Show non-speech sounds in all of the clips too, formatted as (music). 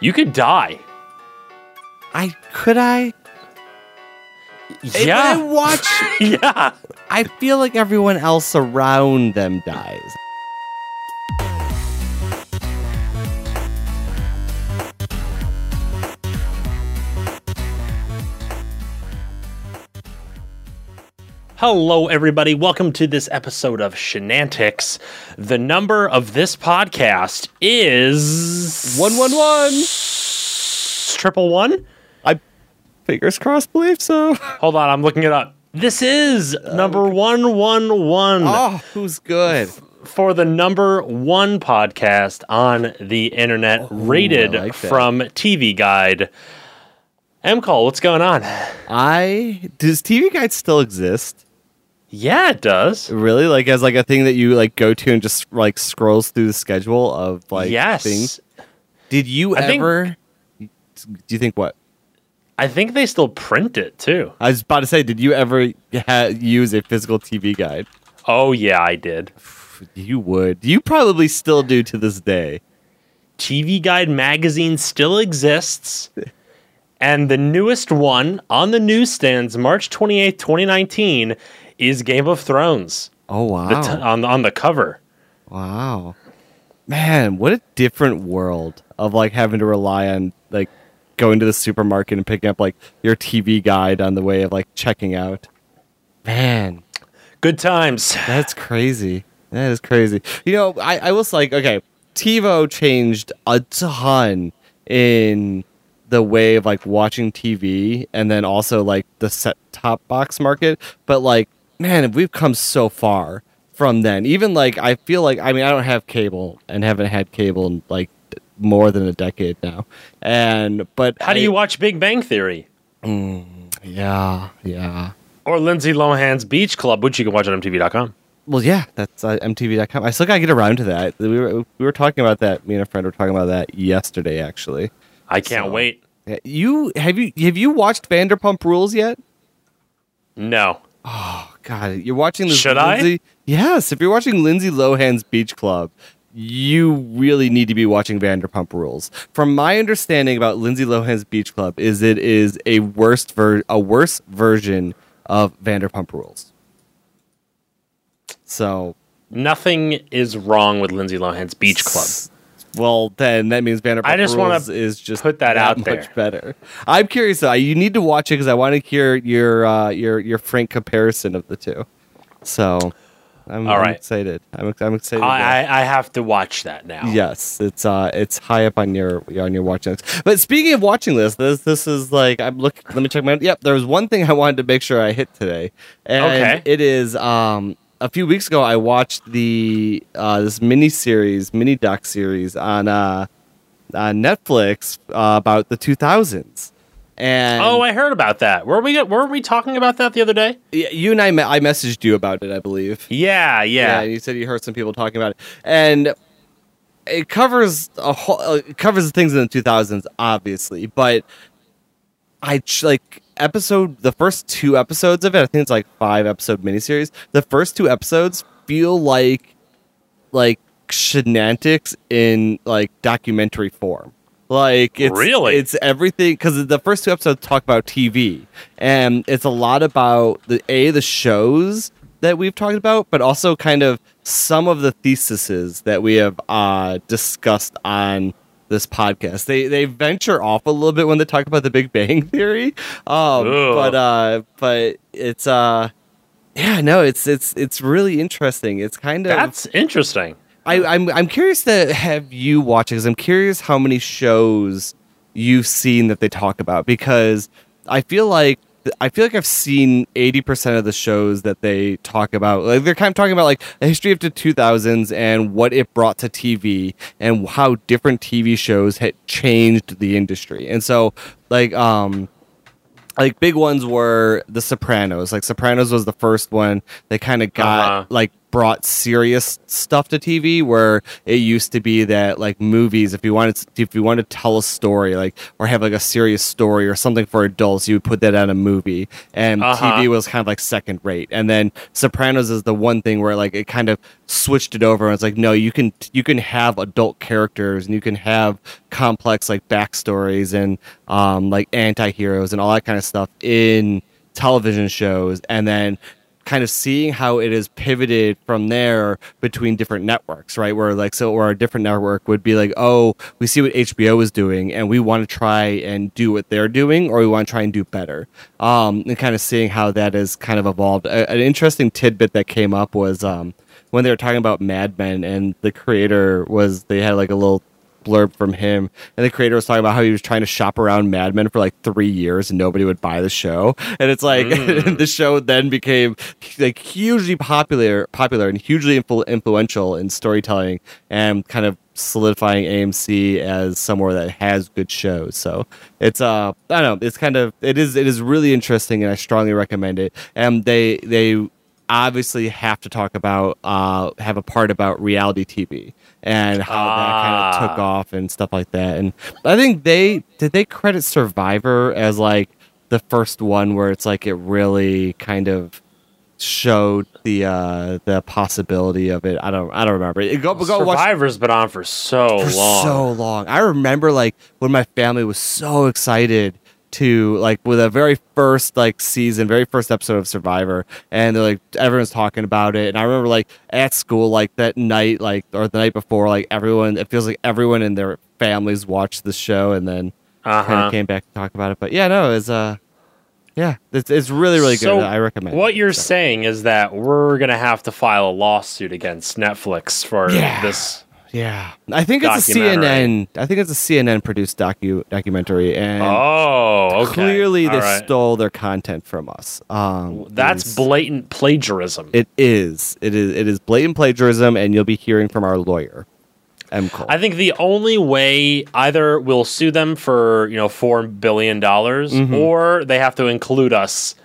You could die. I could I? If I Yeah. watch. (laughs) yeah. I feel like everyone else around them dies. Hello, everybody. Welcome to this episode of Shenantics. The number of this podcast is One one one. triple one. I Fingers crossed. Believe so. Hold on, I'm looking it up. This is number one one one Oh, who's good? for the number one podcast on the internet, oh, rated I like from TV Guide. M call, what's going on? I does TV Guide still exist? Yeah, it does. Really, like as like a thing that you like go to and just like scrolls through the schedule of like yes, things. Did you I think- ever? Do you think what? I think they still print it too. I was about to say, did you ever ha- use a physical TV guide? Oh yeah, I did. You would. You probably still do to this day. TV Guide magazine still exists. And the newest one on the newsstands, March 28th, 2019, is Game of Thrones. Oh wow! The t- on, on the cover. wow, man, what a different world of like having to rely on like going to the supermarket and picking up like your TV guide on the way of like checking out. Man, Good times. (laughs) That's crazy. That is crazy. You know, I, I was like, okay, TiVo changed a ton in the way of like watching TV and then also like the set top box market. But like, man, we've come so far from then. Even like, I feel like, I mean, I don't have cable and haven't had cable in like more than a decade now. And, but How do you watch Big Bang Theory? Yeah, yeah. Or Lindsay Lohan's Beach Club, which you can watch on MTV.com. Well, yeah, that's uh, MTV.com. I still gotta get around to that. We were we were talking about that. Me and a friend were talking about that yesterday, actually. I can't So- wait. You have you have you watched Vanderpump Rules yet? No. Oh God, you're watching this. Should I? Lindsay, Yes, if you're watching Lindsay Lohan's Beach Club, you really need to be watching Vanderpump Rules. From my understanding about Lindsay Lohan's Beach Club, is it is a worst ver- a worse version of Vanderpump Rules. So Nothing is wrong with Lindsay Lohan's Beach Club. Well, then that means Vanderpump I just Rules is just put that out much there. better. I'm curious though. You need to watch it because I want to hear your uh, your your frank comparison of the two. So, I'm, All I'm excited. I'm, I'm excited. I, I, I have to watch that now. Yes, it's uh, it's high up on your on your watching list. But speaking of watching list, this this is like I'm looking. Let me check my. Yep, there was one thing I wanted to make sure I hit today, and Okay. it is um a few weeks ago I watched the uh this mini series, mini doc series on uh on Netflix uh, about the 2000s. And Oh, I heard about that. Were we were we talking about that the other day? you and I, me- I messaged you about it, I believe. Yeah, yeah. and you said you heard some people talking about it, and it covers a whole, uh, it covers the things in the 2000s, obviously, but I like episode the first two episodes of it. I think it's like five episode miniseries. The first two episodes feel like like shenanigans in like documentary form. Like it's Really? it's everything because the first two episodes talk about TV and it's a lot about the a the shows that we've talked about, but also kind of some of the theses that we have uh, discussed on this podcast. They they venture off a little bit when they talk about the Big Bang Theory, um, but uh, but it's uh, yeah, no, it's it's it's really interesting. It's kind of That's interesting. I, I'm I'm curious to have you watch it because I'm curious how many shows you've seen that they talk about because I feel like I feel like I've seen eighty percent of the shows that they talk about. Like they're kind of talking about like the history of the two thousands and what it brought to TV and how different TV shows had changed the industry. And so like um like big ones were The Sopranos. Like Sopranos was the first one. They kind of got Uh-huh. like brought serious stuff to TV where it used to be that like movies if you wanted to, if you wanted to tell a story like or have like a serious story or something for adults you would put that on a movie. And Uh-huh. TV was kind of like second rate. And then Sopranos is the one thing where like it kind of switched it over and it's like no you can you can have adult characters and you can have complex like backstories and um like anti-heroes and all that kind of stuff in television shows. And then kind of seeing how it is pivoted from there between different networks, right? Where like so or a different network would be like, oh, we see what HBO is doing and we want to try and do what they're doing or we want to try and do better. Um and kind of seeing how that has kind of evolved. A, an interesting tidbit that came up was um when they were talking about Mad Men and the creator was they had like a little blurb from him. And the creator was talking about how he was trying to shop around Mad Men for like three years and nobody would buy the show. And it's like (laughs) the show then became like hugely popular popular and hugely influ- influential in storytelling and kind of solidifying AMC as somewhere that has good shows. So it's uh I don't know it's kind of it is it is really interesting and I strongly recommend it. And they they obviously have to talk about uh have a part about reality TV and how that kind of took Ah. off and stuff like that. And I think they did they credit Survivor as like the first one where it's like it really kind of showed the uh the possibility of it. I don't I don't remember. Go go watch Survivor's been on for so for long. so long. I remember like when my family was so excited to like with a very first like season, very first episode of Survivor, and they're like everyone's talking about it. And I remember like at school, like that night, like or the night before, like everyone it feels like everyone in their families watched the show and then kind Uh-huh. of came back to talk about it. But yeah, no, it's uh yeah, it's it's really really good. I recommend. What you're So- saying is that we're gonna have to file a lawsuit against Netflix for Yeah. this. Yeah, I think it's a CNN. I think it's a CNN produced docu documentary, and Oh, okay. clearly they All right. stole their content from us. Um, That's blatant plagiarism. It is. It is. It is blatant plagiarism, and you'll be hearing from our lawyer, M. Cole. I think the only way either we'll sue them for you know four billion dollars, Mm-hmm. or they have to include us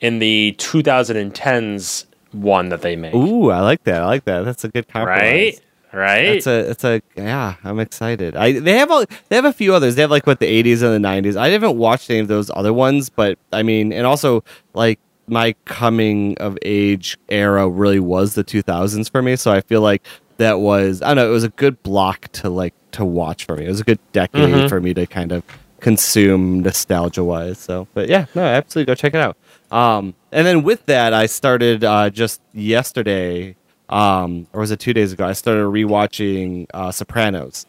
in the 2010s one that they made. Ooh, I like that. I like that. That's a good compromise. right, right. It's a. It's a. Yeah, I'm excited. I they have a. They have a few others. They have like what the 80s and the 90s. I haven't watched any of those other ones, but I mean, and also like my coming of age era really was the 2000s for me. So I feel like that was. I don't know. It was a good block to like to watch for me. It was a good decade Mhm. for me to kind of consume nostalgia wise. So, but yeah, no, absolutely go check it out. Um, and then with that, I started uh, just yesterday, um, or was it two days ago? I started rewatching uh, Sopranos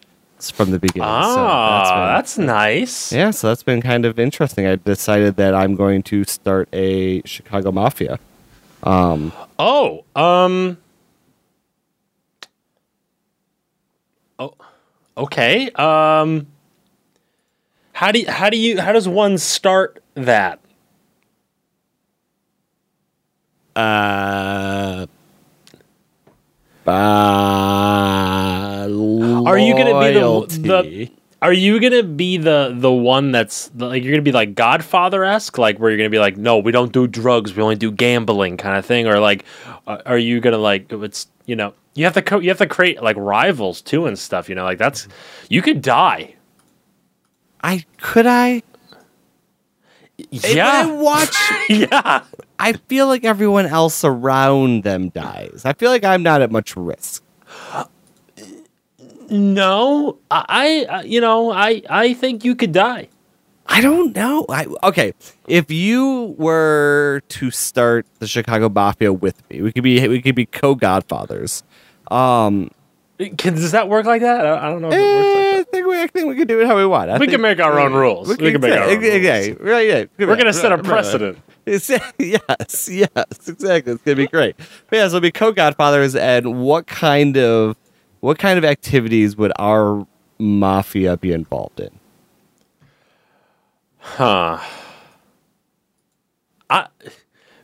from the beginning. ah, so that's been- that's nice. yeah, so that's been kind of interesting. I decided that I'm going to start a Chicago Mafia. Um, Oh, um. Oh, okay. Um. How do you, how do you how does one start that? uh, uh, Are you gonna be the- the- Are you gonna be the the one that's like you're gonna be like Godfather esque, like where you're gonna be like, no, we don't do drugs, we only do gambling, kind of thing, or like, are you gonna like it's you know you have to co- you have to create like rivals too and stuff, you know, like that's you could die. I could I? When I (laughs) Yeah, watch. yeah. I feel like everyone else around them dies. I feel like I'm not at much risk. No, I, I you know I I think you could die. I don't know. I, okay, if you were to start the Chicago Mafia with me, we could be we could be co-godfathers. Um, Can, does that work like that? I I don't know if it works like eh, that. I think we I think we can do it how we want. I We think- can make our own rules. We can make our own okay, rules. right, yeah. We're gonna set a precedent. (laughs) Yes, yes, exactly. It's gonna be great. But yeah, so we'll be co-godfathers, and what kind of what kind of activities would our mafia be involved in? Huh. I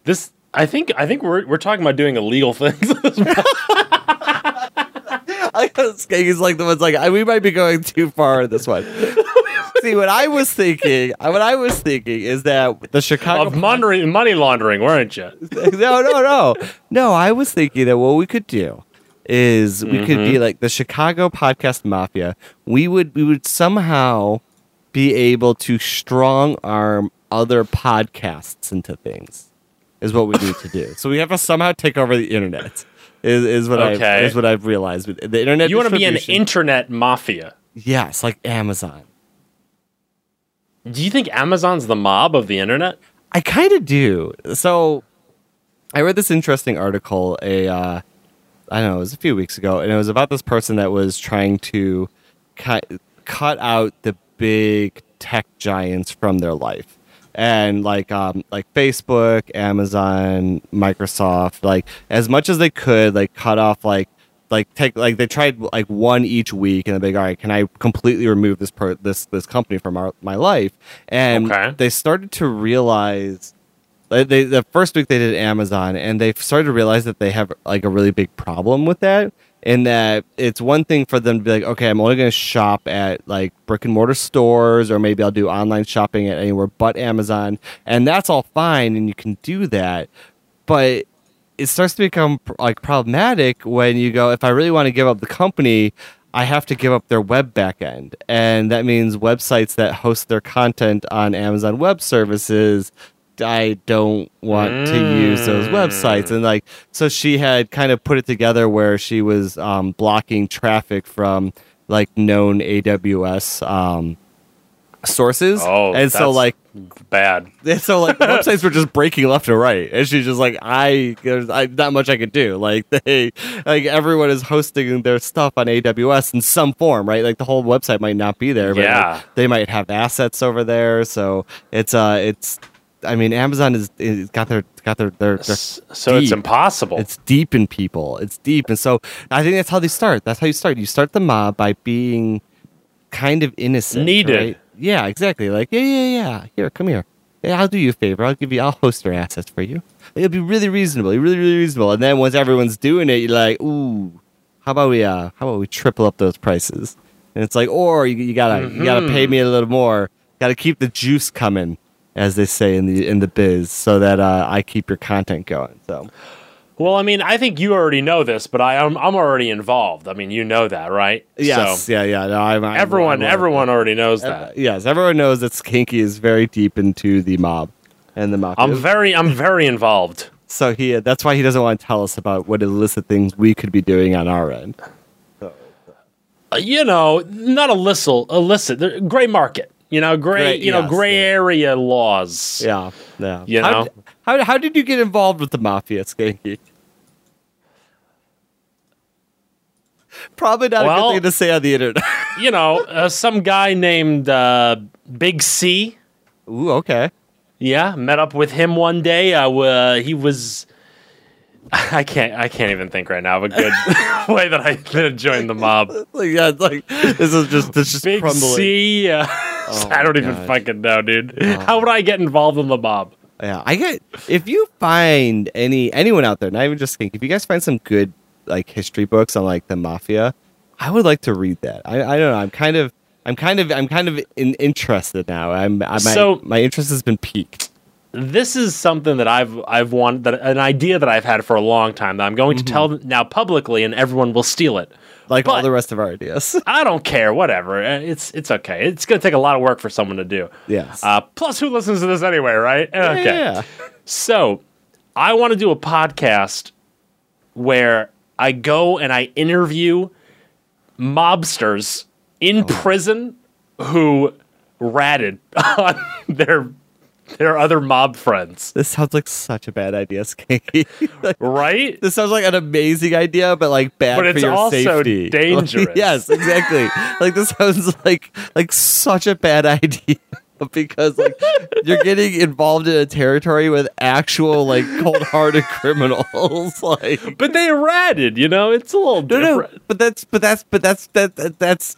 this I think I think we're we're talking about doing illegal things. (laughs) (laughs) I like the one's like I, we might be going too far in this one. (laughs) See, what I was thinking, what I was thinking is that the Chicago Of money, money laundering, weren't you? (laughs) no, no, no, no. I was thinking that what we could do is we could be mm-hmm. like the Chicago podcast mafia. We would we would somehow be able to strong arm other podcasts into things. Is what we need to do. So we have to somehow take over the internet. Is, is what I is what I've realized. The internet. You want to be an internet mafia. yes, like Amazon. Do you think Amazon's the mob of the internet? I kind of do. So I read this interesting article. A uh, I don't know, it was a few weeks ago, and it was about this person that was trying to cut cut out the big tech giants from their life, and like um like Facebook, Amazon, Microsoft, like as much as they could, like cut off like like take like they tried like one each week and they're like all right can i completely remove this per this this company from our, my life and Okay. they started to realize they the first week they did amazon and they started to realize that they have like a really big problem with that in that it's one thing for them to be like okay i'm only going to shop at like brick and mortar stores or maybe i'll do online shopping at anywhere but amazon and that's all fine and you can do that but it starts to become like problematic when you go if i really want to give up the company i have to give up their web backend and that means websites that host their content on amazon web services i don't want to use those websites and like so she had kind of put it together where she was um, blocking traffic from like known aws um, sources Oh, and so like bad. (laughs) and so like (laughs) websites were just breaking left and right, and she's just like, I there's I, not much I could do. Like (laughs) they, like everyone is hosting their stuff on AWS in some form, right? Like the whole website might not be there, but like, Yeah. they might have assets over there. So it's uh, it's, I mean, Amazon is, is got their got their their, their So it's impossible. it's deep in people. It's deep, and so I think that's how they start. That's how you start. You start the mob by being kind of innocent, Needed. right? Yeah, exactly. Like, yeah, yeah, yeah. Here, come here. Yeah, I'll do you a favor. I'll give you. I'll host your assets for you. It'll be really reasonable. Really, really reasonable. And then once everyone's doing it, you're like, ooh, how about we? Uh, how about we triple up those prices? And it's like, or you, you gotta you gotta pay me a little more. Got to keep the juice coming, as they say in the in the biz, so that uh, I keep your content going. So. well, I mean, I think you already know this, but I, I'm I'm already involved. I mean, you know that, right? Yes, So yeah, yeah. No, I'm, I'm, everyone, everyone already knows uh, that. yes, everyone knows that Skinky is very deep into the mob and the mafia. I'm very, I'm very involved. so he that's why he doesn't want to tell us about what illicit things we could be doing on our end. Uh, you know, not illicit, illicit, gray market. You know, gray, Gray- you know, yes, gray yeah. area laws. Yeah, yeah. You how, know? d- how how did you get involved with the mafia, Skinky? Probably not a good thing to say on the internet. (laughs) You know, uh, some guy named uh, Big C. Ooh, okay. Yeah, met up with him one day. Uh, uh, he was. (laughs) I can't. I can't even think right now of a good (laughs) way that I joined the mob. Like, yeah, it's like this is just this is just Big crumbling. C. Uh, Oh (laughs) I don't even oh God. fucking know, dude. How would I get involved in the mob? Yeah, I get if you find any anyone out there, not even just think, if you guys find some good like history books on like the mafia, I would like to read that. I, I don't know. I'm kind of I'm kind of I'm kind of in, interested now. I'm I, my, So- my interest has been piqued. This is something that I've I've wanted that an idea that I've had for a long time that I'm going to tell now publicly, and everyone will steal it. Like all the rest of our ideas. (laughs) I don't care. Whatever. Uh, It's it's okay. It's going to take a lot of work for someone to do. yes. Uh, plus, who listens to this anyway, right? Okay. Yeah. So, I want to do a podcast where I go and I interview mobsters in prison who ratted (laughs) on their (laughs) their other mob friends. This sounds like such a bad idea, Skanky. (laughs) Like, Right? this sounds like an amazing idea, but like bad But for it's your also safety. (laughs) dangerous. yes, exactly. like this sounds like like such a bad idea because like you're getting involved in a territory with actual like cold-hearted criminals. like But they ratted, you know? It's a little no, no, different. but that's but that's but that's that, that that's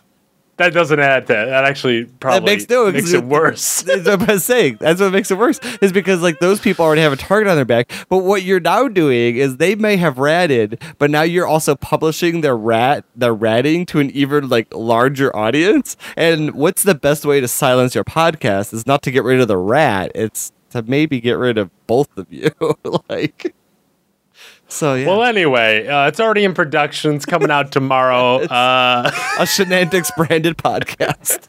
that doesn't add to that. That actually probably makes no- makes it worse. (laughs) That's what I'm saying. That's what makes it worse. Is because like those people already have a target on their back. But what you're now doing is they may have ratted, but now you're also publishing their rat their ratting to an even like larger audience. And what's the best way to silence your podcast is not to get rid of the rat. It's to maybe get rid of both of you. (laughs) like so yeah. Well, anyway, uh, it's already in production. It's coming out tomorrow. (laughs) Uh, a Shenantics branded podcast.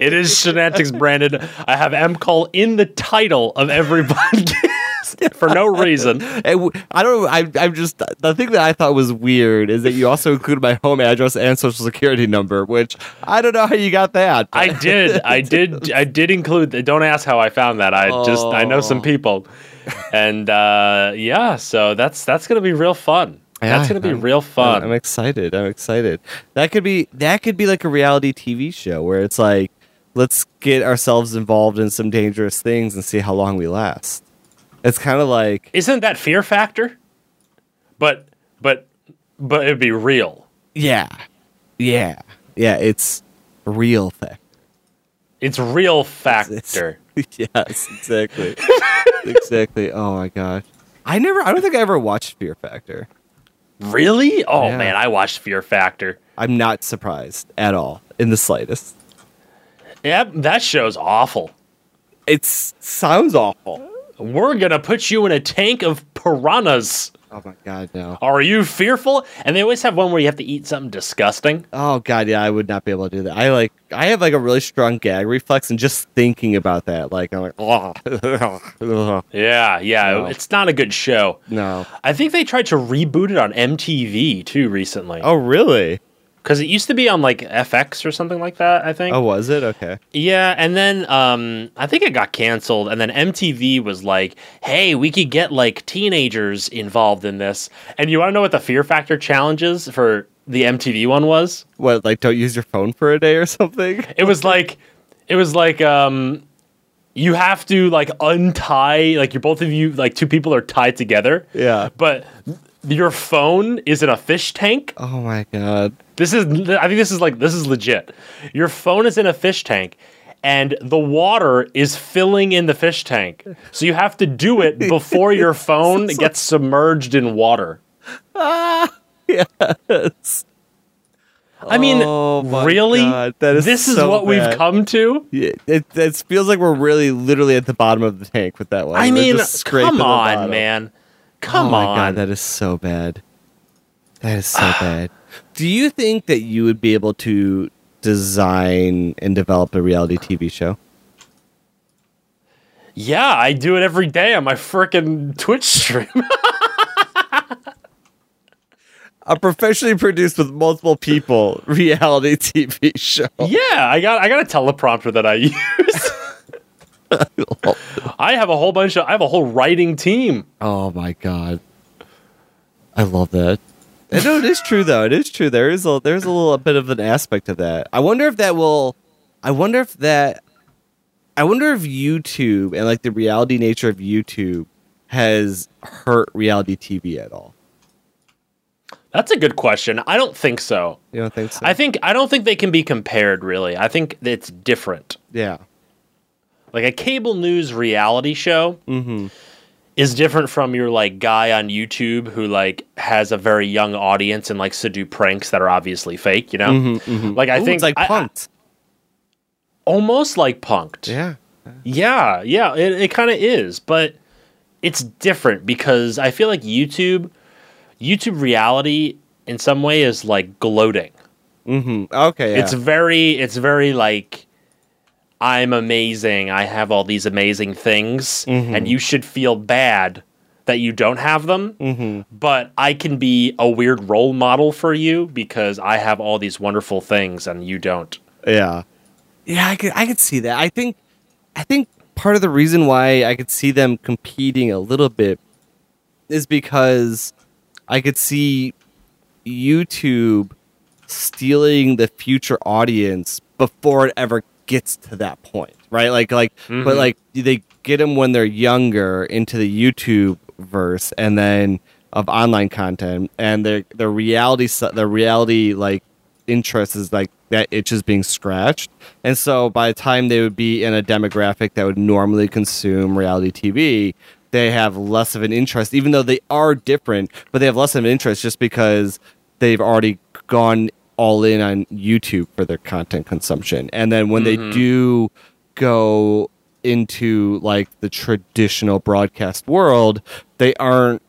it is Shenantics branded. I have M call in the title of every (laughs) podcast for no reason. And w- I don't know. I, I'm just the thing that I thought was weird is that you also included my home address and social security number, which I don't know how you got that. I did. I did. I did include. Don't ask how I found that. I just. I know some Oh. people, (laughs) and uh, yeah. So that's that's gonna be real fun. that's gonna be I'm- real fun. I'm excited. I'm excited. That could be that could be like a reality TV show where it's like, let's get ourselves involved in some dangerous things and see how long we last. It's kind of like Isn't that Fear Factor? But but but it'd be real. yeah, yeah, yeah. It's real thing. It's real It's- factor. (laughs) yes, exactly, (laughs) exactly. Oh my god, I never. I don't think I ever watched Fear Factor. Really? Oh Yeah. man, I watched Fear Factor. I'm not surprised at all in the slightest. Yep, that show's awful. It sounds awful. We're gonna put you in a tank of piranhas. Oh my god, no. Are you fearful? And they always have one where you have to eat something disgusting. Oh god, yeah, I would not be able to do that. I like I have like a really strong gag reflex and just thinking about that, like I'm like, oh (laughs) Yeah, yeah. No. It's not a good show. no. I think they tried to reboot it on MTV too recently. Oh really? Because it used to be on like FX or something like that, I think. Oh was it? Okay. Yeah, and then um, I think it got canceled, and then MTV was like, "Hey, we could get like teenagers involved in this." And you want to know what the Fear Factor challenges for the MTV one was? What, like don't use your phone for a day or something? (laughs) It was like, it was like, um, you have to like untie, like you're both of you, like two people are tied together, Yeah. but your phone is in a fish tank. Oh my god. This is, I think this is like, this is legit. Your phone is in a fish tank and the water is filling in the fish tank. So you have to do it before your (laughs) phone gets submerged in water. Ah, Yes. I mean, Oh really? God, that is this is what bad. we've come to? Yeah, it, it feels like we're really literally at the bottom of the tank with that one. I mean, come on, man. Come oh my on. god, that is so bad. That is so (sighs) bad. Do you think that you would be able to design and develop a reality TV show? yeah, I do it every day on my freaking Twitch stream. (laughs) A professionally produced with multiple people (laughs) reality TV show. yeah, I got I got a teleprompter that I (laughs) use. (laughs) I have a whole bunch of I have a whole writing team. Oh my god. I love that. I know it is true though. It is true. There is a there's a little bit of an aspect of that. I wonder if that will I wonder if that I wonder if YouTube and like the reality nature of YouTube has hurt reality TV at all. That's a good question. I don't think so. You don't think so? I think I don't think they can be compared really. I think it's different. yeah. Like a cable news reality show Mm-hmm. is different from your like guy on YouTube who like has a very young audience and likes to do pranks that are obviously fake, you know? Mm-hmm, Like I Ooh, think it's like I- I- punked. almost like punked. yeah. Yeah, yeah, it, it kind of is, but it's different because I feel like YouTube, YouTube reality in some way is like gloating. Mm-hmm. Okay. Yeah. It's very, it's very like, I'm amazing. I have all these amazing things, Mm-hmm. and you should feel bad that you don't have them. mm-hmm. But I can be a weird role model for you because I have all these wonderful things and you don't. Yeah. Yeah, I could I could see that. I think I think part of the reason why I could see them competing a little bit is because I could see YouTube stealing the future audience before it ever gets to that point, right? Like like but Mhm. like they get them when they're younger into the YouTube verse and then of online content and their their reality s- the reality like interest is like that itch is being scratched. And so by the time they would be in a demographic that would normally consume reality TV, they have less of an interest, even though they are different, but they have less of an interest just because they've already gone all in on YouTube for their content consumption. And then when they mm-hmm. do go into like the traditional broadcast world, they aren't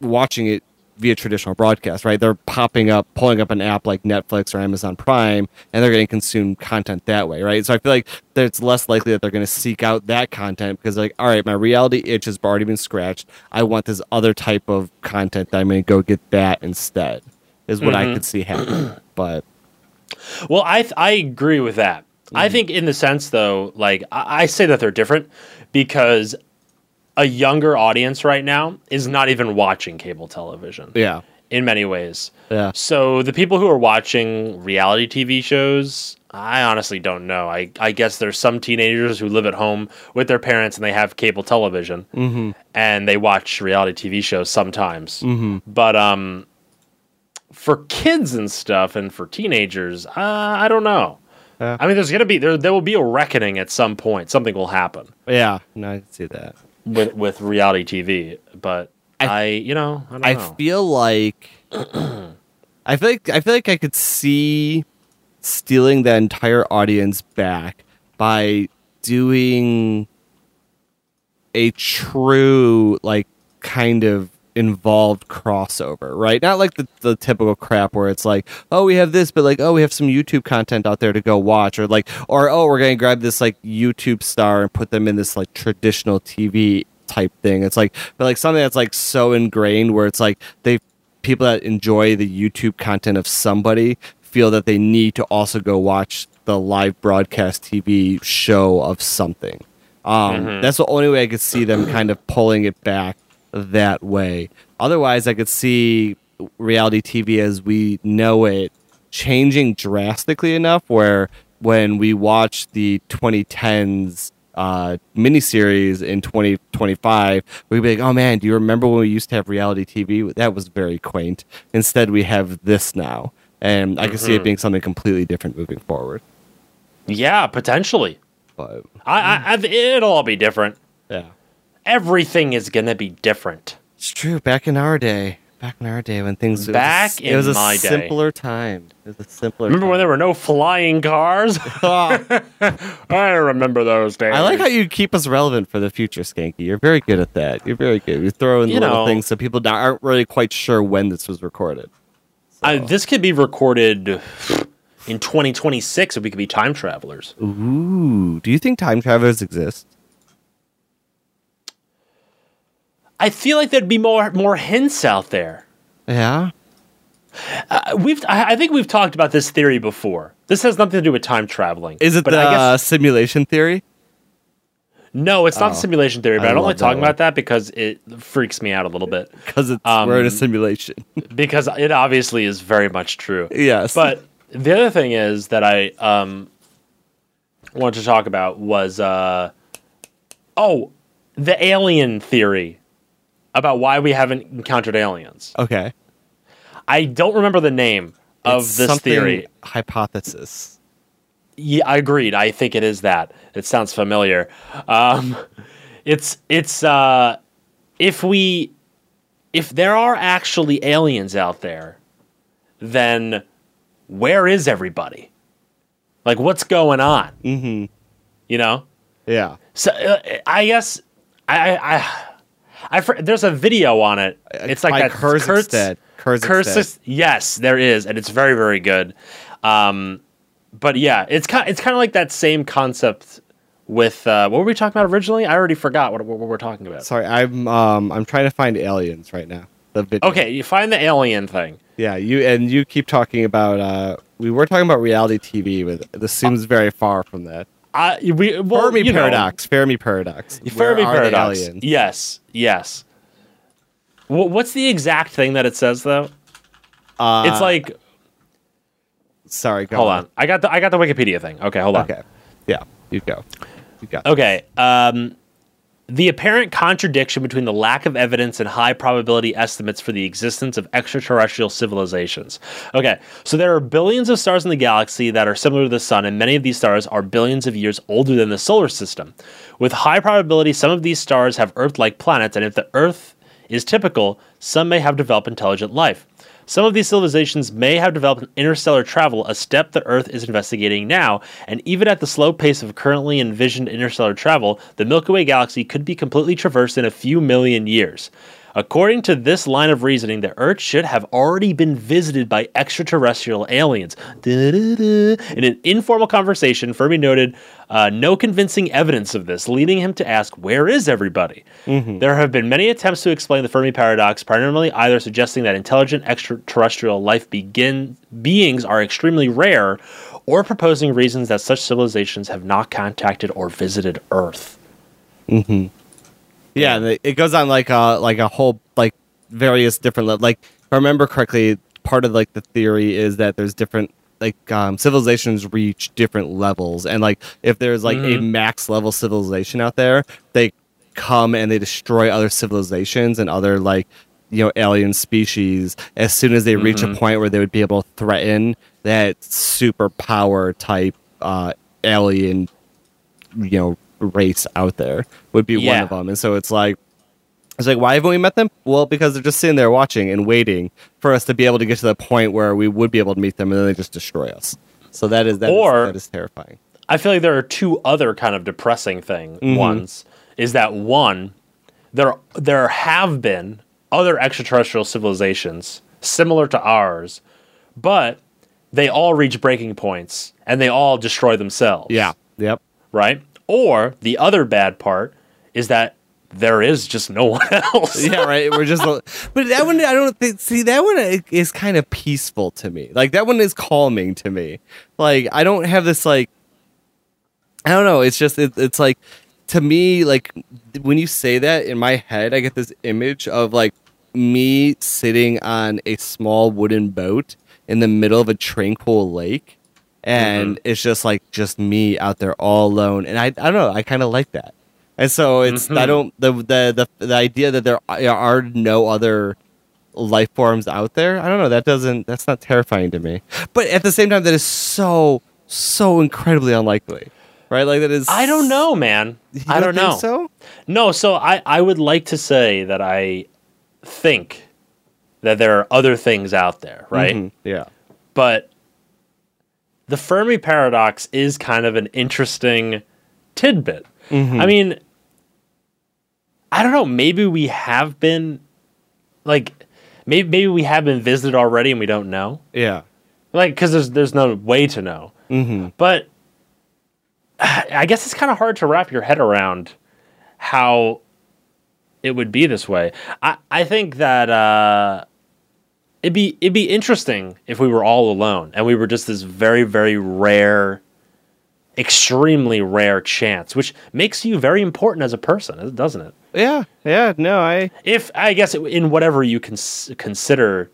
watching it via traditional broadcast, right? They're popping up, pulling up an app like Netflix or Amazon Prime, and they're going to consume content that way, right? So I feel like it's less likely that they're going to seek out that content because, like, all right, my reality itch has already been scratched. I want this other type of content. That I'm going to go get that instead. Is what I mm-hmm. could see happen, (clears throat) but Well, I th- I agree with that. I Mm-hmm. think in the sense though, like I-, I say that they're different because a younger audience right now is not even watching cable television yeah, in many ways. yeah, So the people who are watching reality TV shows, I honestly don't know. I, I guess there's some teenagers who live at home with their parents and they have cable television mm-hmm. and they watch reality TV shows sometimes. Mm-hmm. But um, for kids and stuff and for teenagers, uh, I don't know. Yeah. I mean, there's gonna be there. There will be a reckoning at some point. Something will happen yeah. No, I can see that. with with reality TV. But I, I- you know, I don't I know. feel like (clears throat) I feel like I feel like I could see stealing the entire audience back by doing a true like kind of involved crossover, right? Not like the, the typical crap where it's like, oh, we have this, but like, oh, we have some YouTube content out there to go watch, or like, or oh, we're gonna grab this like YouTube star and put them in this like traditional TV type thing. It's like, but like something that's like so ingrained where it's like they people that enjoy the YouTube content of somebody feel that they need to also go watch the live broadcast TV show of something. Um, That's the only way I could see them kind of pulling it back that way. Otherwise, I could see reality TV as we know it changing drastically enough where when we watch the 2010s uh, miniseries in 2025, we'd be like, oh man, do you remember when we used to have reality TV? That was very quaint. Instead, we have this now. And I can see it being something completely different moving forward. yeah, potentially. But I, I, I it'll all be different. yeah. Everything is gonna be different. It's true. Back in our day, back in our day when things it was Back s- it was in a my day. simpler time. It was a simpler. Remember when there were no flying cars? (laughs) (laughs) I remember those days. I like how you keep us relevant for the future, Skanky. You're very good at that. You're very good. You throw in You little know- things so people aren't really quite sure when this was recorded. I, this could be recorded in 2026, if we could be time travelers. Ooh, do you think time travelers exist? I feel like there'd be more more hints out there. Yeah. Uh, we've I, I think we've talked about this theory before. This has nothing to do with time traveling. Is it but the I uh, guess, simulation theory? no, it's not Oh. simulation theory. But I I, don't like talking one. about that because it freaks me out a little bit. Because it's Um, we're in a simulation. (laughs) because it obviously is very much true. yes. But the other thing is that I um, wanted to talk about was uh, oh, the alien theory about why we haven't encountered aliens. okay. I don't remember the name of It's this something theory. hypothesis. Yeah, I agreed. I think it is that. It sounds familiar. Um, (laughs) it's it's uh, if we if there are actually aliens out there, then where is everybody? Like, what's going on? Mm-hmm. You know. Yeah. So uh, I guess I I. I fr- there's a video on it. It's like By that Kurz Kurtz- instead. Kurz Kurz yes, there is, and it's very very good. Um, but yeah, it's kind it's kind of like that same concept with uh, what were we talking about originally? I already forgot what, what, what we're talking about. Sorry, I'm um I'm trying to find aliens right now. The video. Okay, you find the alien thing. Yeah, you and you keep talking about uh we were talking about reality TV, but this seems very far from that. I we well, Fermi you know, paradox. Fermi paradox. Fermi paradox. Yes, yes. Wha what's the exact thing that it says though? Uh, It's like sorry. Go hold on. I got the I got the Wikipedia thing. Okay, hold on. Okay. Yeah, you go. You got. Okay. Um, the apparent contradiction between the lack of evidence and high probability estimates for the existence of extraterrestrial civilizations. Okay, so there are billions of stars in the galaxy that are similar to the sun, and many of these stars are billions of years older than the solar system. With high probability, some of these stars have Earth like planets, and if the Earth is typical, some may have developed intelligent life. Some of these civilizations may have developed interstellar travel, a step the Earth is investigating now, and even at the slow pace of currently envisioned interstellar travel, the Milky Way galaxy could be completely traversed in a few million years. According to this line of reasoning, the Earth should have already been visited by extraterrestrial aliens. Da-da-da. In an informal conversation, Fermi noted uh, no convincing evidence of this, leading him to ask, Where is everybody? There have been many attempts to explain the Fermi paradox, primarily either suggesting that intelligent extraterrestrial life begin, beings are extremely rare, or proposing reasons that such civilizations have not contacted or visited Earth. Yeah, and it goes on like a like a whole like various different le- like if I remember correctly, part of like the theory is that there's different like um, civilizations reach different levels, and like if there's like a max level civilization out there, they come and they destroy other civilizations and other like you know alien species. As soon as they reach a point where they would be able to threaten that superpower type uh, alien you know race out there would be one of them. And so it's like it's like why haven't we met them? Well because they're just sitting there watching and waiting for us to be able to get to the point where we would be able to meet them and then they just destroy us. So that is that is- Or- that is terrifying. I feel like there are two other kind of depressing thing mm-hmm. ones. Is that one, there there have been other extraterrestrial civilizations similar to ours, but they all reach breaking points and they all destroy themselves. yeah. Yep. Right? Or the other bad part is that there is just no (laughs) one else. yeah, right. We're just, but that one I don't think. See, that one is kind of peaceful to me. Like that one is calming to me. Like I don't have this like, I don't know. It's just it, it's like to me like when you say that in my head, I get this image of like me sitting on a small wooden boat in the middle of a tranquil lake. And it's just like just me out there all alone, and I I don't know I kind of like that. And so it's I don't the, the the the idea that there are no other life forms out there. I don't know. That doesn't that's not terrifying to me. But at the same time, that is so so incredibly unlikely, right? Like that is. I don't know, man. You I don't think know. So No, so I, I would like to say that I think that there are other things out there, right? Mhm. Yeah. But the Fermi paradox is kind of an interesting tidbit. I mean, I don't know, maybe we have been like maybe maybe we have been visited already and we don't know. Yeah. Like cuz there's there's no way to know. Mm-hmm. But I guess it's kind of hard to wrap your head around how it would be this way. I, I think that uh, it'd be it'd be interesting if we were all alone and we were just this very very rare, extremely rare chance, which makes you very important as a person, doesn't it? Yeah. Yeah. No, I. If I guess in whatever you can consider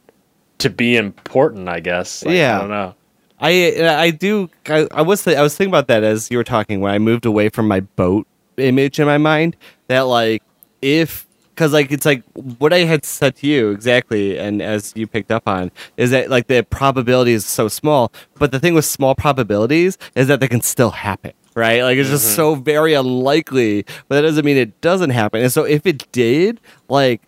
to be important, I guess. Like, Yeah. I don't know. I I do I, I was th- I was thinking about that as you were talking when I moved away from my boat image in my mind that like if because like it's like what I had said to you exactly and as you picked up on is that like the probability is so small but the thing with small probabilities is that they can still happen right? Like it's just mm-hmm. so very unlikely but that doesn't mean it doesn't happen. And so if it did like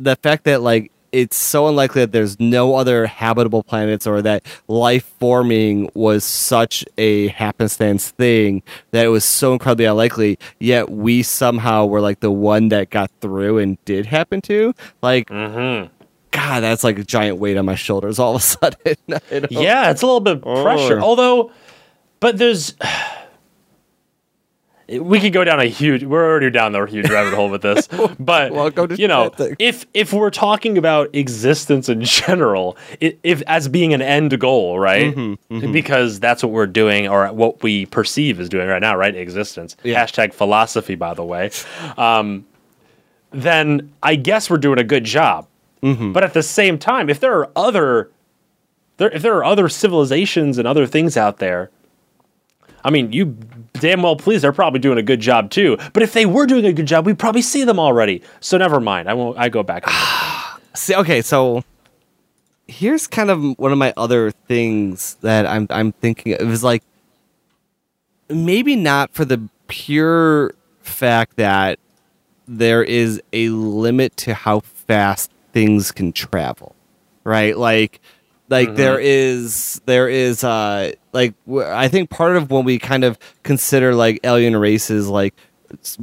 the fact that like it's so unlikely that there's no other habitable planets or that life forming was such a happenstance thing that it was so incredibly unlikely yet we somehow were like the one that got through and did happen to like Mm-hmm. god that's like a giant weight on my shoulders all of a sudden (laughs) Yeah, it's a little bit pressure. Oh. Although, but there's. We could go down a huge. We're already down the huge rabbit hole with this, (laughs) but Welcome to you know, if if we're talking about existence in general, i if as being an end goal, right? Mm-hmm, Because that's what we're doing, or what we perceive as doing right now, right? Existence. Yeah. Hashtag philosophy, by the way. Um, then I guess we're doing a good job. Mm-hmm. But at the same time, if there are other there, if there are other civilizations and other things out there, I mean, you damn well please, they're probably doing a good job too. But if they were doing a good job, we'd probably see them already. So never mind. I won't. I go back. (sighs) See, okay, so here's kind of one of my other things that I'm I'm thinking. It was like maybe not for the pure fact that there is a limit to how fast things can travel, right? Like like there is there is uh like I think part of when we kind of consider like alien races like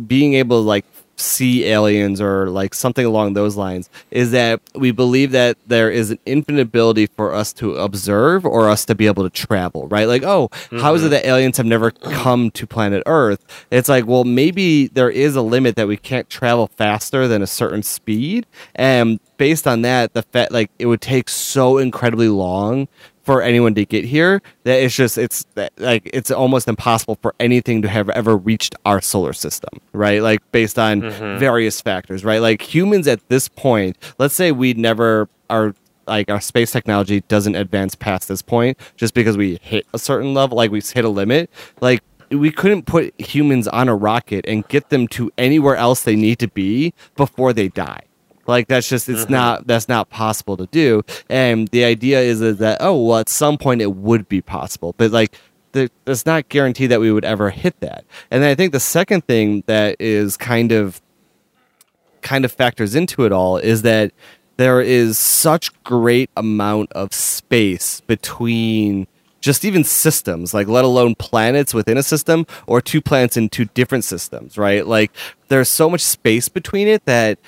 being able to like see aliens or like something along those lines is that we believe that there is an infinite ability for us to observe or us to be able to travel right? Like oh how is it that aliens have never come to planet earth? It's like well maybe there is a limit that we can't travel faster than a certain speed and based on that the fact like it would take so incredibly long for anyone to get here that it's just it's like it's almost impossible for anything to have ever reached our solar system right? Like based on mm-hmm. various factors right? Like humans at this point let's say we never are like our space technology doesn't advance past this point just because we hit a certain level like we hit a limit. Like we couldn't put humans on a rocket and get them to anywhere else they need to be before they die like that's just it's mm-hmm. not that's not possible to do. And the idea is, is that oh well at some point it would be possible, but like that's not guaranteed that we would ever hit that. And then I think the second thing that is kind of kind of factors into it all is that there is such great amount of space between just even systems like let alone planets within a system or two planets in two different systems right like there's so much space between it that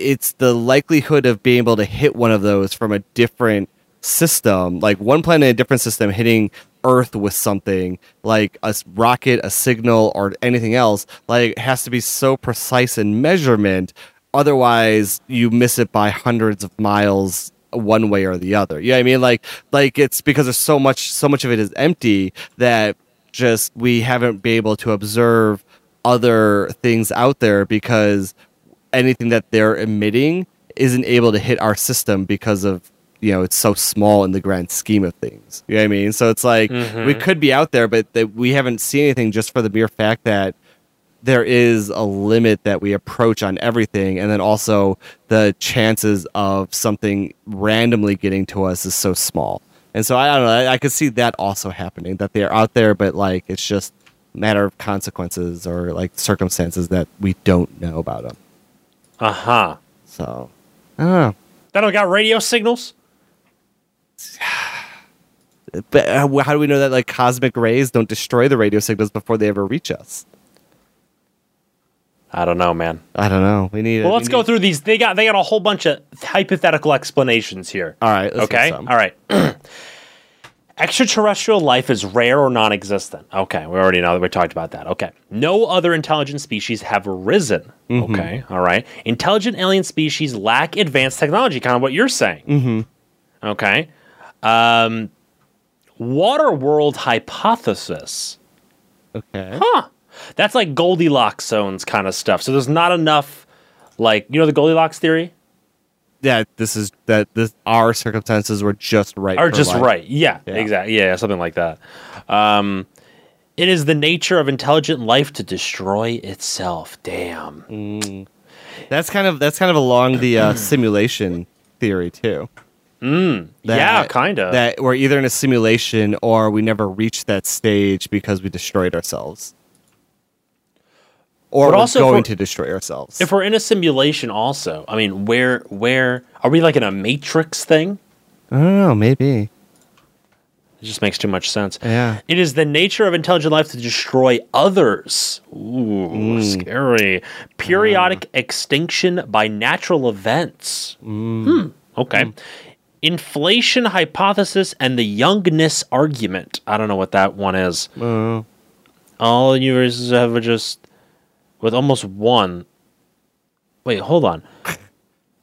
it's the likelihood of being able to hit one of those from a different system, like one planet in a different system hitting Earth with something like a rocket, a signal, or anything else, like has to be so precise in measurement. Otherwise, you miss it by hundreds of miles one way or the other. Yeah, I mean, like, like it's because there's so much, so much of it is empty that just we haven't been able to observe other things out there because anything that they're emitting isn't able to hit our system because of you know it's so small in the grand scheme of things. You know what I mean? So it's like we mm-hmm. could be out there, but that we haven't seen anything just for the mere fact that there is a limit that we approach on everything, and then also the chances of something randomly getting to us is so small. And so I don't know. I, I could see that also happening that they're out there, but like it's just matter of consequences or like circumstances that we don't know about them. Uh huh. So, I don't know. That don't got radio signals. (sighs) But uh, how do we know that like cosmic rays don't destroy the radio signals before they ever reach us? I don't know, man. I don't know. We need. Well, let's go need- through these. They got they got a whole bunch of hypothetical explanations here. All right. Let's okay. some. All right. (clears throat) Extraterrestrial life is rare or non-existent. Okay, we already know that we talked about that. Okay. No other intelligent species have risen. Mm-hmm. Okay. All right. Intelligent alien species lack advanced technology, kind of what you're saying. Mm-hmm. Okay. Um, water world hypothesis. Okay. Huh. That's like Goldilocks zones kind of stuff. So there's not enough, like you know the Goldilocks theory, Yeah. This is that. This our circumstances were just right. or for just life. right? Yeah, Yeah. exactly. Yeah, something like that. Um, it is the nature of intelligent life to destroy itself. Damn. That's kind of that's kind of along the uh, (clears throat) simulation theory too. yeah, That- kind of. That we're either in a simulation or we never reached that stage because we destroyed ourselves. Or But we're also going to destroy ourselves. if we're in a simulation, also, I mean, where where are we like in a Matrix thing? I don't know. Maybe. It just makes too much sense. Yeah. It is the nature of intelligent life to destroy others. Ooh, Mm. scary. Periodic extinction by natural events. Hmm. Okay. Inflation hypothesis and the youngness argument. I don't know what that one is. Uh, All universes have just with almost one. Wait, hold on.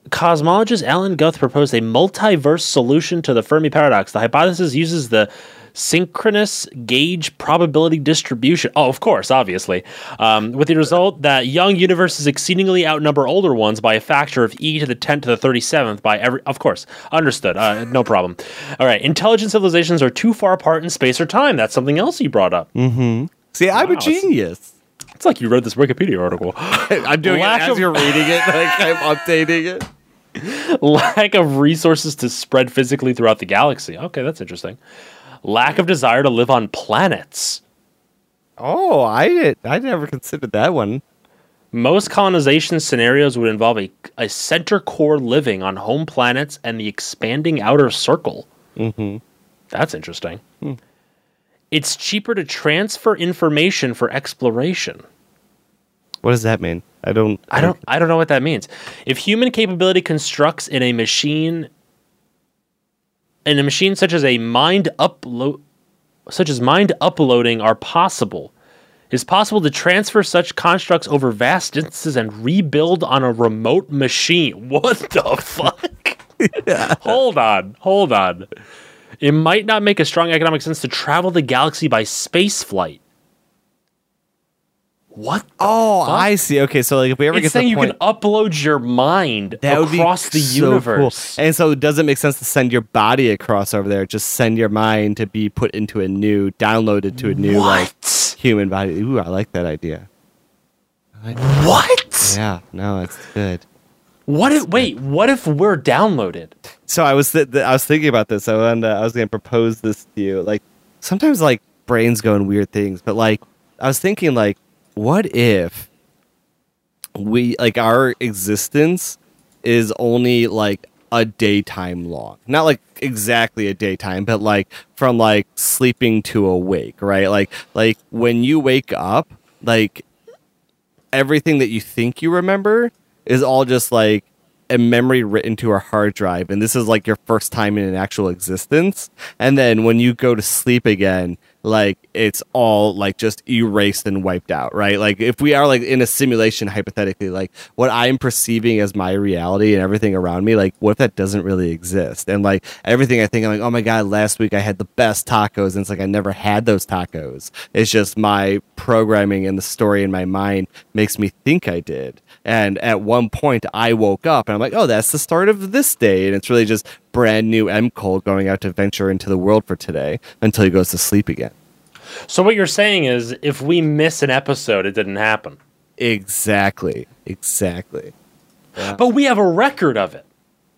Cosmologist Alan Guth proposed a multiverse solution to the Fermi paradox. The hypothesis uses the synchronous gauge probability distribution. Oh, of course, obviously. Um, with the result that young universes exceedingly outnumber older ones by a factor of e to the 10 to the 37th by every. Of course, understood. Uh, no problem. All right. Intelligent civilizations are too far apart in space or time. That's something else you brought up. See, I'm a genius. It's like you read this Wikipedia article. (laughs) I'm doing Lack it as of- you're reading it. Like I'm updating it. (laughs) Lack of resources to spread physically throughout the galaxy. Okay, that's interesting. Lack of desire to live on planets. Oh, I did. I never considered that one. Most colonization scenarios would involve a, a center core living on home planets and the expanding outer circle. Mm-hmm. That's interesting. It's cheaper to transfer information for exploration. What does that mean? I don't. I don't I don't know what that means. If human capability constructs in a machine in a machine such as a mind upload such as mind uploading are possible. It's possible to transfer such constructs over vast distances and rebuild on a remote machine. (laughs) What the fuck? (laughs) Hold on, hold on. It might not make a strong economic sense to travel the galaxy by space flight. What? Oh, fuck? I see. Okay, so like if we ever It's get saying you point, can upload your mind that would be across the so universe. Cool. And so it doesn't make sense to send your body across over there. Just send your mind to be put into a new, downloaded to a new like human body. Ooh, I like that idea. like What? Yeah, no, it's good. What if wait, what if we're downloaded? So I was th- th- I was thinking about this. I wanted to- I was going to propose this to you. Like sometimes like brains go in weird things, but like I was thinking like what if we like our existence is only like a daytime long. Not like exactly a daytime, but like from like sleeping to awake, right? Like like when you wake up, like everything that you think you remember is all just like a memory written to a hard drive and this is like your first time in an actual existence. And then when you go to sleep again like it's all like just erased and wiped out right? Like if we are like in a simulation hypothetically like what i'm perceiving as my reality and everything around me like what if that doesn't really exist? And like everything i think i'm like oh my god last week i had the best tacos and it's like i never had those tacos. It's just my programming and the story in my mind makes me think i did and at one point i woke up and i'm like oh that's the start of this day and it's really just brand new m cole going out to venture into the world for today until he goes to sleep again So what you're saying is if we miss an episode, it didn't happen. exactly exactly But we have a record of it.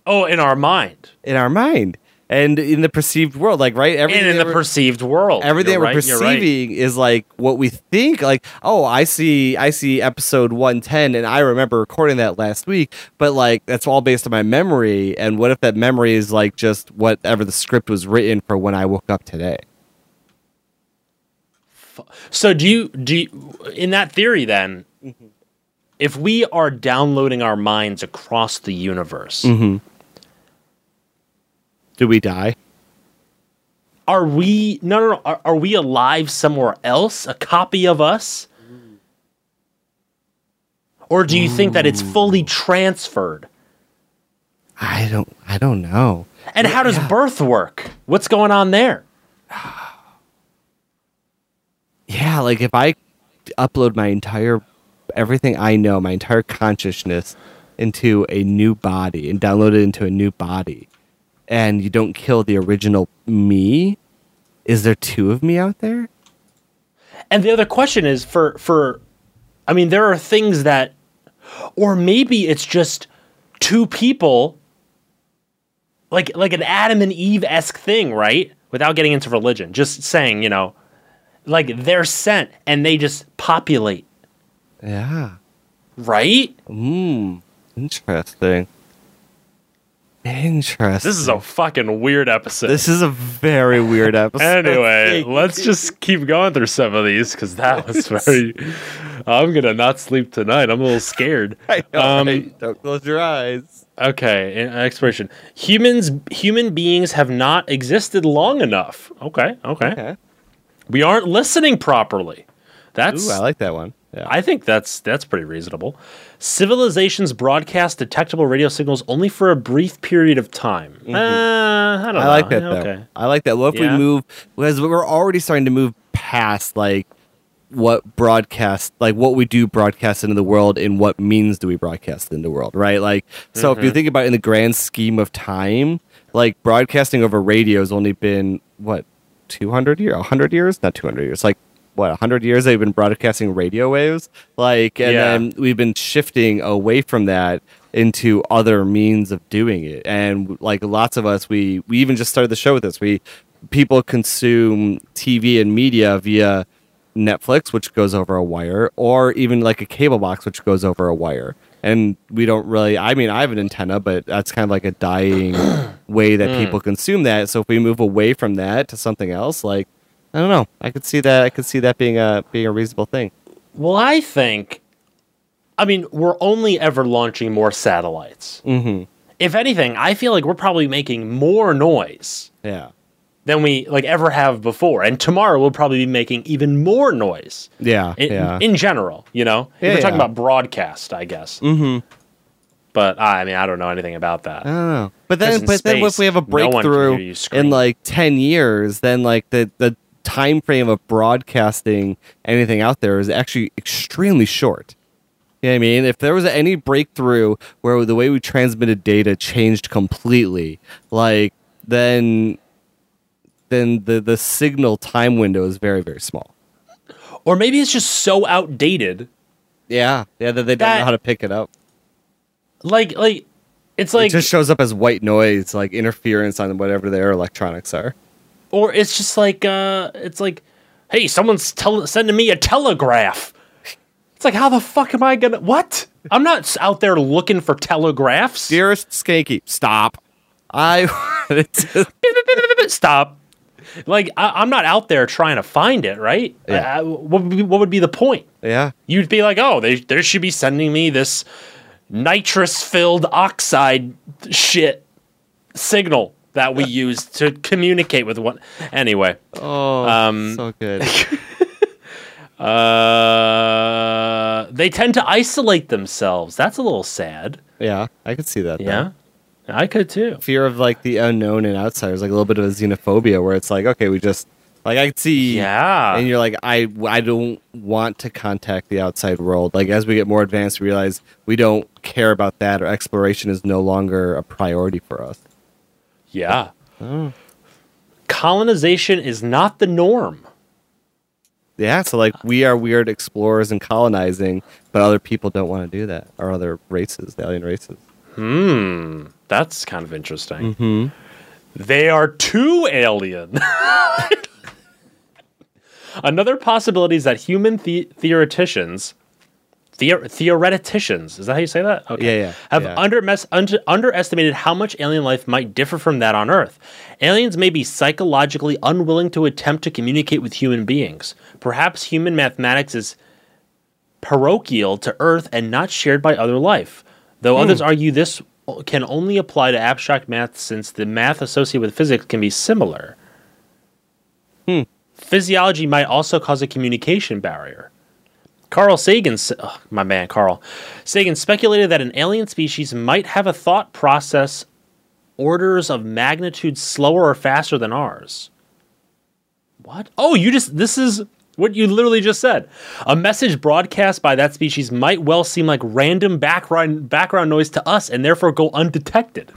Oh, in our mind. in our mind and in the perceived world like right everything And in the we're- perceived world. everything You're we're right, you're right. perceiving is like what we think like oh i see i see episode 110 and i remember recording that last week but like that's all based on my memory and what if that memory is like just whatever the script was written for when i woke up today So do you do you, in that theory then Mm-hmm. if we are downloading our minds across the universe, Mm-hmm. Do we die are we no no no are, are we alive somewhere else? A copy of us? Or do you think that it's fully transferred? i don't i don't know And how does birth work? What's going on there? (sighs) yeah like if i upload my entire everything i know my entire consciousness into a new body and download it into a new body and you don't kill the original me is there two of me out there And the other question is for for I mean there are things that or maybe it's just two people like like an Adam and Eve esque thing, right? Without getting into religion. Just saying, you know, like they're sent and they just populate, yeah right? mm, interesting interesting This is a fucking weird episode. this is a very weird episode anyway, (laughs) let's just keep going through some of these because that (laughs) was very. I'm gonna not sleep tonight. I'm a little scared. (laughs) I know, Um, right? don't close your eyes Okay, exploration. Humans, human beings have not existed long enough. Okay, okay. okay We aren't listening properly. That's Ooh, i like that one Yeah. I think that's that's pretty reasonable. Civilizations broadcast detectable radio signals only for a brief period of time. Uh, I don't Mm-hmm. I know. like that though. Okay. I like that. What if Yeah. we move because we're already starting to move past like what broadcast like what we do broadcast into the world and what means do we broadcast into the world, right? Like so Mm-hmm. if you think about it in the grand scheme of time, like broadcasting over radio has only been what 200 years, 100 years, not 200 years, like what 100 years they've been broadcasting radio waves? Like and Yeah. then we've been shifting away from that into other means of doing it. And like lots of us we we even just started the show with this. We people consume tv and media via netflix which goes over a wire or even like a cable box which goes over a wire. And we don't really i mean i have an antenna but that's kind of like a dying (coughs) way that hmm. people consume that. So if we move away from that to something else like i don't know i could see that i could see that being a being a reasonable thing Well, I think. I mean, we're only ever launching more satellites. mm-hmm If anything, I feel like we're probably making more noise yeah than we like ever have before. And tomorrow we'll probably be making even more noise. yeah in, yeah in general, you know? Yeah, if we're talking yeah. about broadcast, I guess. mm-hmm But I mean, I don't know anything about that. I don't know. But then, but then, if we have a no breakthrough scream. in like ten years, then like the the time frame of broadcasting anything out there is actually extremely short. You know what I mean? If there was any breakthrough where the way we transmitted data changed completely, like then then the the signal time window is very very small. Or maybe it's just so outdated. Yeah, yeah, that they don't know how to pick it up. Like, like, it's like, it just shows up as white noise, like interference on whatever their electronics are. Or it's just like, uh, it's like, hey, someone's tell- sending me a telegraph. It's like, how the fuck am I gonna? What? I'm not out there looking for telegraphs. Dearest Skanky, stop. I (laughs) (laughs) Stop. Like, I- I'm not out there trying to find it, right? Yeah. Uh, what, would be, what would be the point? yeah. You'd be like, oh, they, they should be sending me this nitrous filled oxide shit signal that we use to communicate with one. Anyway, Oh, Um, so good. (laughs) uh, they tend to isolate themselves. That's a little sad. yeah, I could see that. though. Yeah, I could too. Fear of like the unknown and outsiders, like a little bit of a xenophobia, where it's like, okay, we just like I could see. Yeah. And you're like, I, I don't want to contact the outside world. Like as we get more advanced, we realize we don't care about that, or exploration is no longer a priority for us. Yeah. Oh. Colonization is not the norm. Yeah, so like we are weird explorers and colonizing, but other people don't want to do that, or other races, the alien races. Hmm. That's kind of interesting. Hmm. They are too alien. (laughs) Another possibility is that human the- theoreticians, theor- theoreticians, is that how you say that? Yeah, yeah, Have yeah. Under- under- underestimated how much alien life might differ from that on Earth. Aliens may be psychologically unwilling to attempt to communicate with human beings. Perhaps human mathematics is parochial to Earth and not shared by other life. Though Hmm. others argue this can only apply to abstract math since the math associated with physics can be similar. Hmm. Physiology might also cause a communication barrier. Carl Sagan, ugh, my man Carl Sagan speculated that an alien species might have a thought process orders of magnitude slower or faster than ours. What? Oh, you just this is what you literally just said. A message broadcast by that species might well seem like random background background noise to us and therefore go undetected.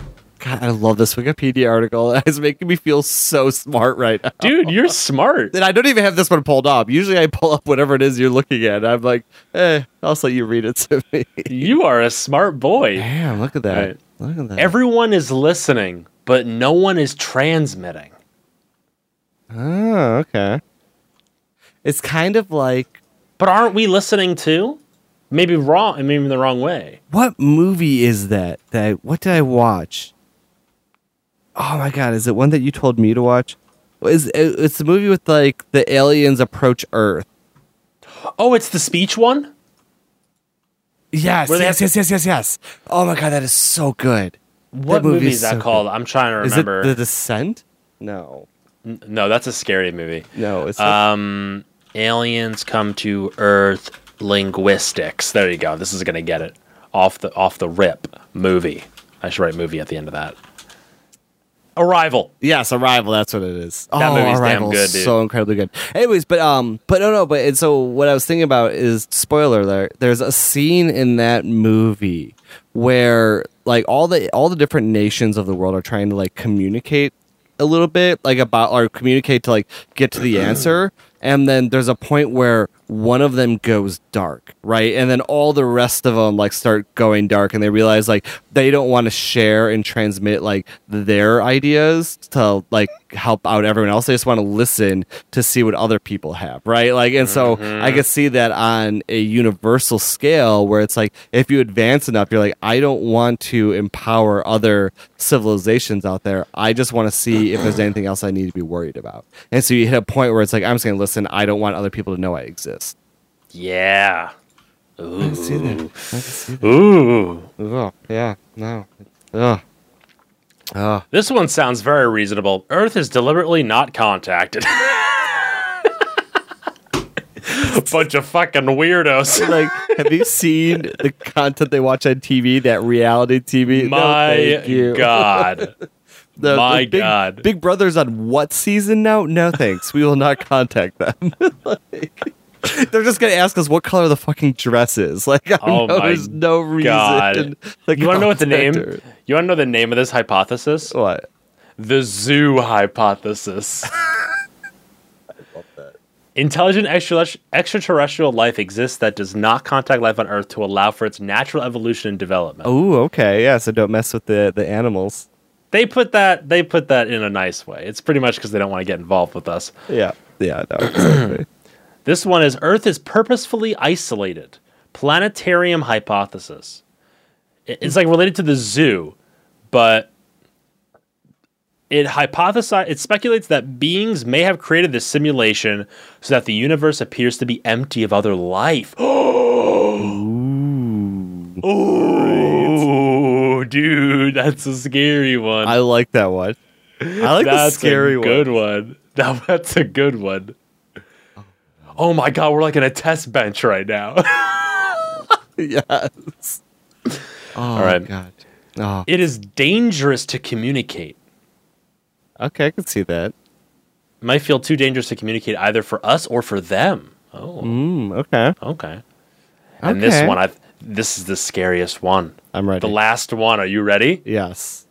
God, I love this Wikipedia article. (laughs) It's making me feel so smart right now. Dude, you're smart. And I don't even have this one pulled up. Usually I pull up whatever it is you're looking at. I'm like, eh, I'll let you read it to me. You are a smart boy. Damn, look at that. Right. Look at that. Everyone is listening, but no one is transmitting. oh, okay. It's kind of like But aren't we listening too? Maybe wrong, maybe in the wrong way. what movie is that? That what did I watch? Oh my god, is it one that you told me to watch? Is it's the movie with like the aliens approach Earth? Oh, it's the speech one? Yes, Where yes, yes, yes, yes, yes. Oh my god, that is so good. What movie movie is that so called? I'm trying to Is it remember. The Descent? No, no, that's a scary movie. no, it's Um, aliens come to Earth linguistics. There you go. This is gonna get it off the off the rip. Movie. I should write movie at the end of that. Arrival. Yes, Arrival. That's what it is. That oh, movie's damn good, dude. So incredibly good. Anyways, but um, but no, no, but and so what I was thinking about is spoiler alert. There's a scene in that movie where like all the all the different nations of the world are trying to like communicate a little bit like about or communicate to like get to the answer and then there's a point where one of them goes dark right? And then all the rest of them like start going dark and they realize like they don't want to share and transmit like their ideas to like help out everyone else they just want to listen to see what other people have right like and so i mm-hmm. can see that on a universal scale where it's like if you advance enough you're like i don't want to empower other civilizations out there i just want to see if there's (clears throat) anything else i need to be worried about and so you hit a point where it's like i'm just going to listen i don't want other people to know i exist Yeah. I Ooh. can see that. I see that. Ooh. Oh, yeah, no. Oh. Oh. This one sounds very reasonable. Earth is deliberately not contacted. (laughs) Bunch of fucking weirdos. (laughs) Like, have you seen the content they watch on TV, that reality TV? No, My thank you. God. (laughs) The- My the big, God. Big Brother's on what season now? No, thanks. We will not contact them. Like, (laughs) they're just gonna ask us what color the fucking dress is. (laughs) Like, I Oh know my there's no reason. (laughs) God. to You want to know what the name? You want to know the name of this hypothesis? What? The zoo hypothesis. Intelligent extra- extraterrestrial life exists that does not contact life on Earth to allow for its natural evolution and development. Oh, okay. Yeah, so don't mess with the the animals. They put that they put that in a nice way. It's pretty much because they don't want to get involved with us. Yeah, yeah, no, exactly. (clears throat) This one is Earth is purposefully isolated. Planetarium hypothesis. It's like related to the zoo, but it hypothesize it speculates that beings may have created this simulation so that the universe appears to be empty of other life. (gasps) Ooh, dude, that's a scary one. I like that one. I like the scary a one. good one. Now that's a good one. Oh my god, we're like in a test bench right now. (laughs) yes. Oh, All right. God. Oh, it is dangerous to communicate. okay, I can see that. It might feel too dangerous to communicate either for us or for them. Oh, Mm, okay, okay. And this one, I this is the scariest one. I'm ready. The last one. Are you ready? yes.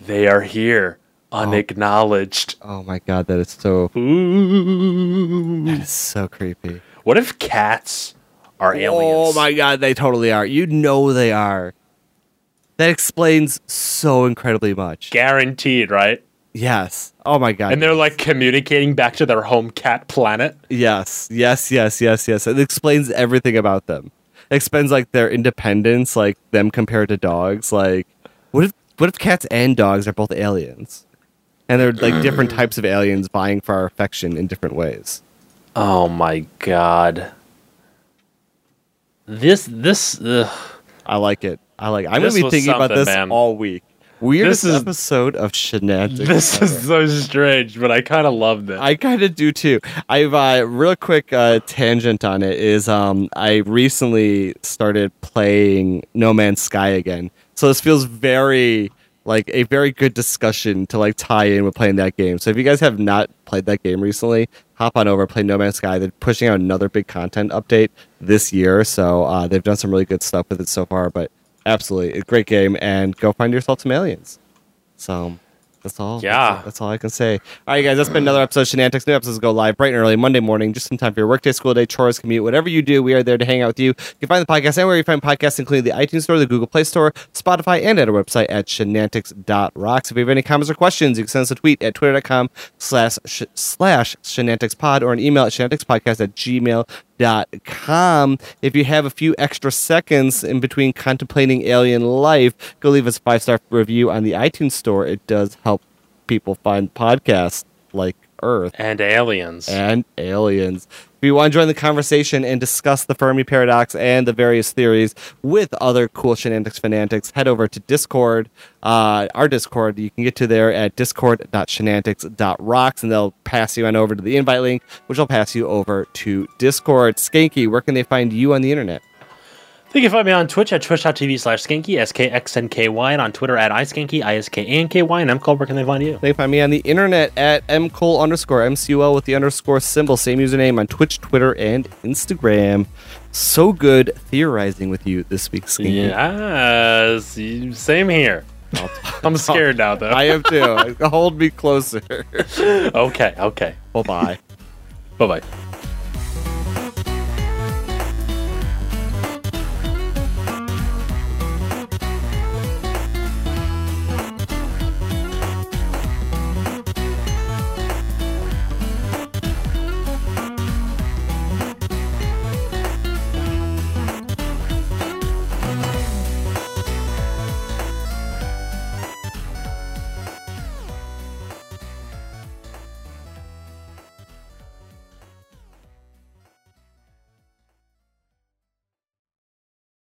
They are here, unacknowledged. Oh my God, that is so. Ooh. Is so creepy. What if cats are oh aliens? Oh my God, they totally are. You know they are. That explains so incredibly much. Guaranteed, right? Yes. Oh my God. And they're like communicating back to their home cat planet. Yes, yes, yes, yes, yes. It explains everything about them. It explains like their independence, like them compared to dogs. Like, what if what if cats and dogs are both aliens, and they're like different types of aliens vying for our affection in different ways? Oh my god. This this ugh. I like it. I like. I'm This gonna be thinking about this man. all week. Weirdest This is- episode of Shenantics. this is so strange, but I kind of loved it. I kind of do too. I've uh, real quick uh, tangent on it is um, I recently started playing No Man's Sky again, so this feels very like a very good discussion to like tie in with playing that game. So if you guys have not played that game recently, hop on over play No Man's Sky. They're pushing out another big content update this year, so uh, they've done some really good stuff with it so far. But absolutely, a great game, and go find yourself some aliens. So. That's all. Yeah. That's, that's all I can say. All right, guys. That's been another episode of Shenantics. New episodes go live bright and early Monday morning, just in time for your workday, school day, chores, commute, whatever you do. We are there to hang out with you. You can find the podcast anywhere you find podcasts, including the iTunes Store, the Google Play Store, Spotify, and at our website at shenantics.rocks. If you have any comments or questions, you can send us a tweet at twitter.com slash sh- slash shenanticspod or an email at shenanticspodcast at gmail com. If you have a few extra seconds in between contemplating alien life, go leave us a five star review on the iTunes store. It does help people find podcasts like Earth And aliens. and aliens. If you want to join the conversation and discuss the Fermi paradox and the various theories with other cool shenanigans fanatics, head over to Discord. Uh, our Discord, you can get to there at discord.shenantics.rocks, and they'll pass you on over to the invite link, which will pass you over to Discord. Skanky, where can they find you on the internet? You can find me on Twitch at twitch.tv slash skanky, S-K-X-N-K-Y, and on Twitter at iskanky, I-S-K-A-N-K-Y, and MCole, where can they find you? They can find me on the internet at mcole underscore mcul with the underscore symbol. Same username on Twitch, Twitter, and Instagram. So good theorizing with you this week, Skinky. Yes, same here. (laughs) I'm scared now, though. I am too. (laughs) Hold me closer. (laughs) okay, okay. bye bye. Bye-bye.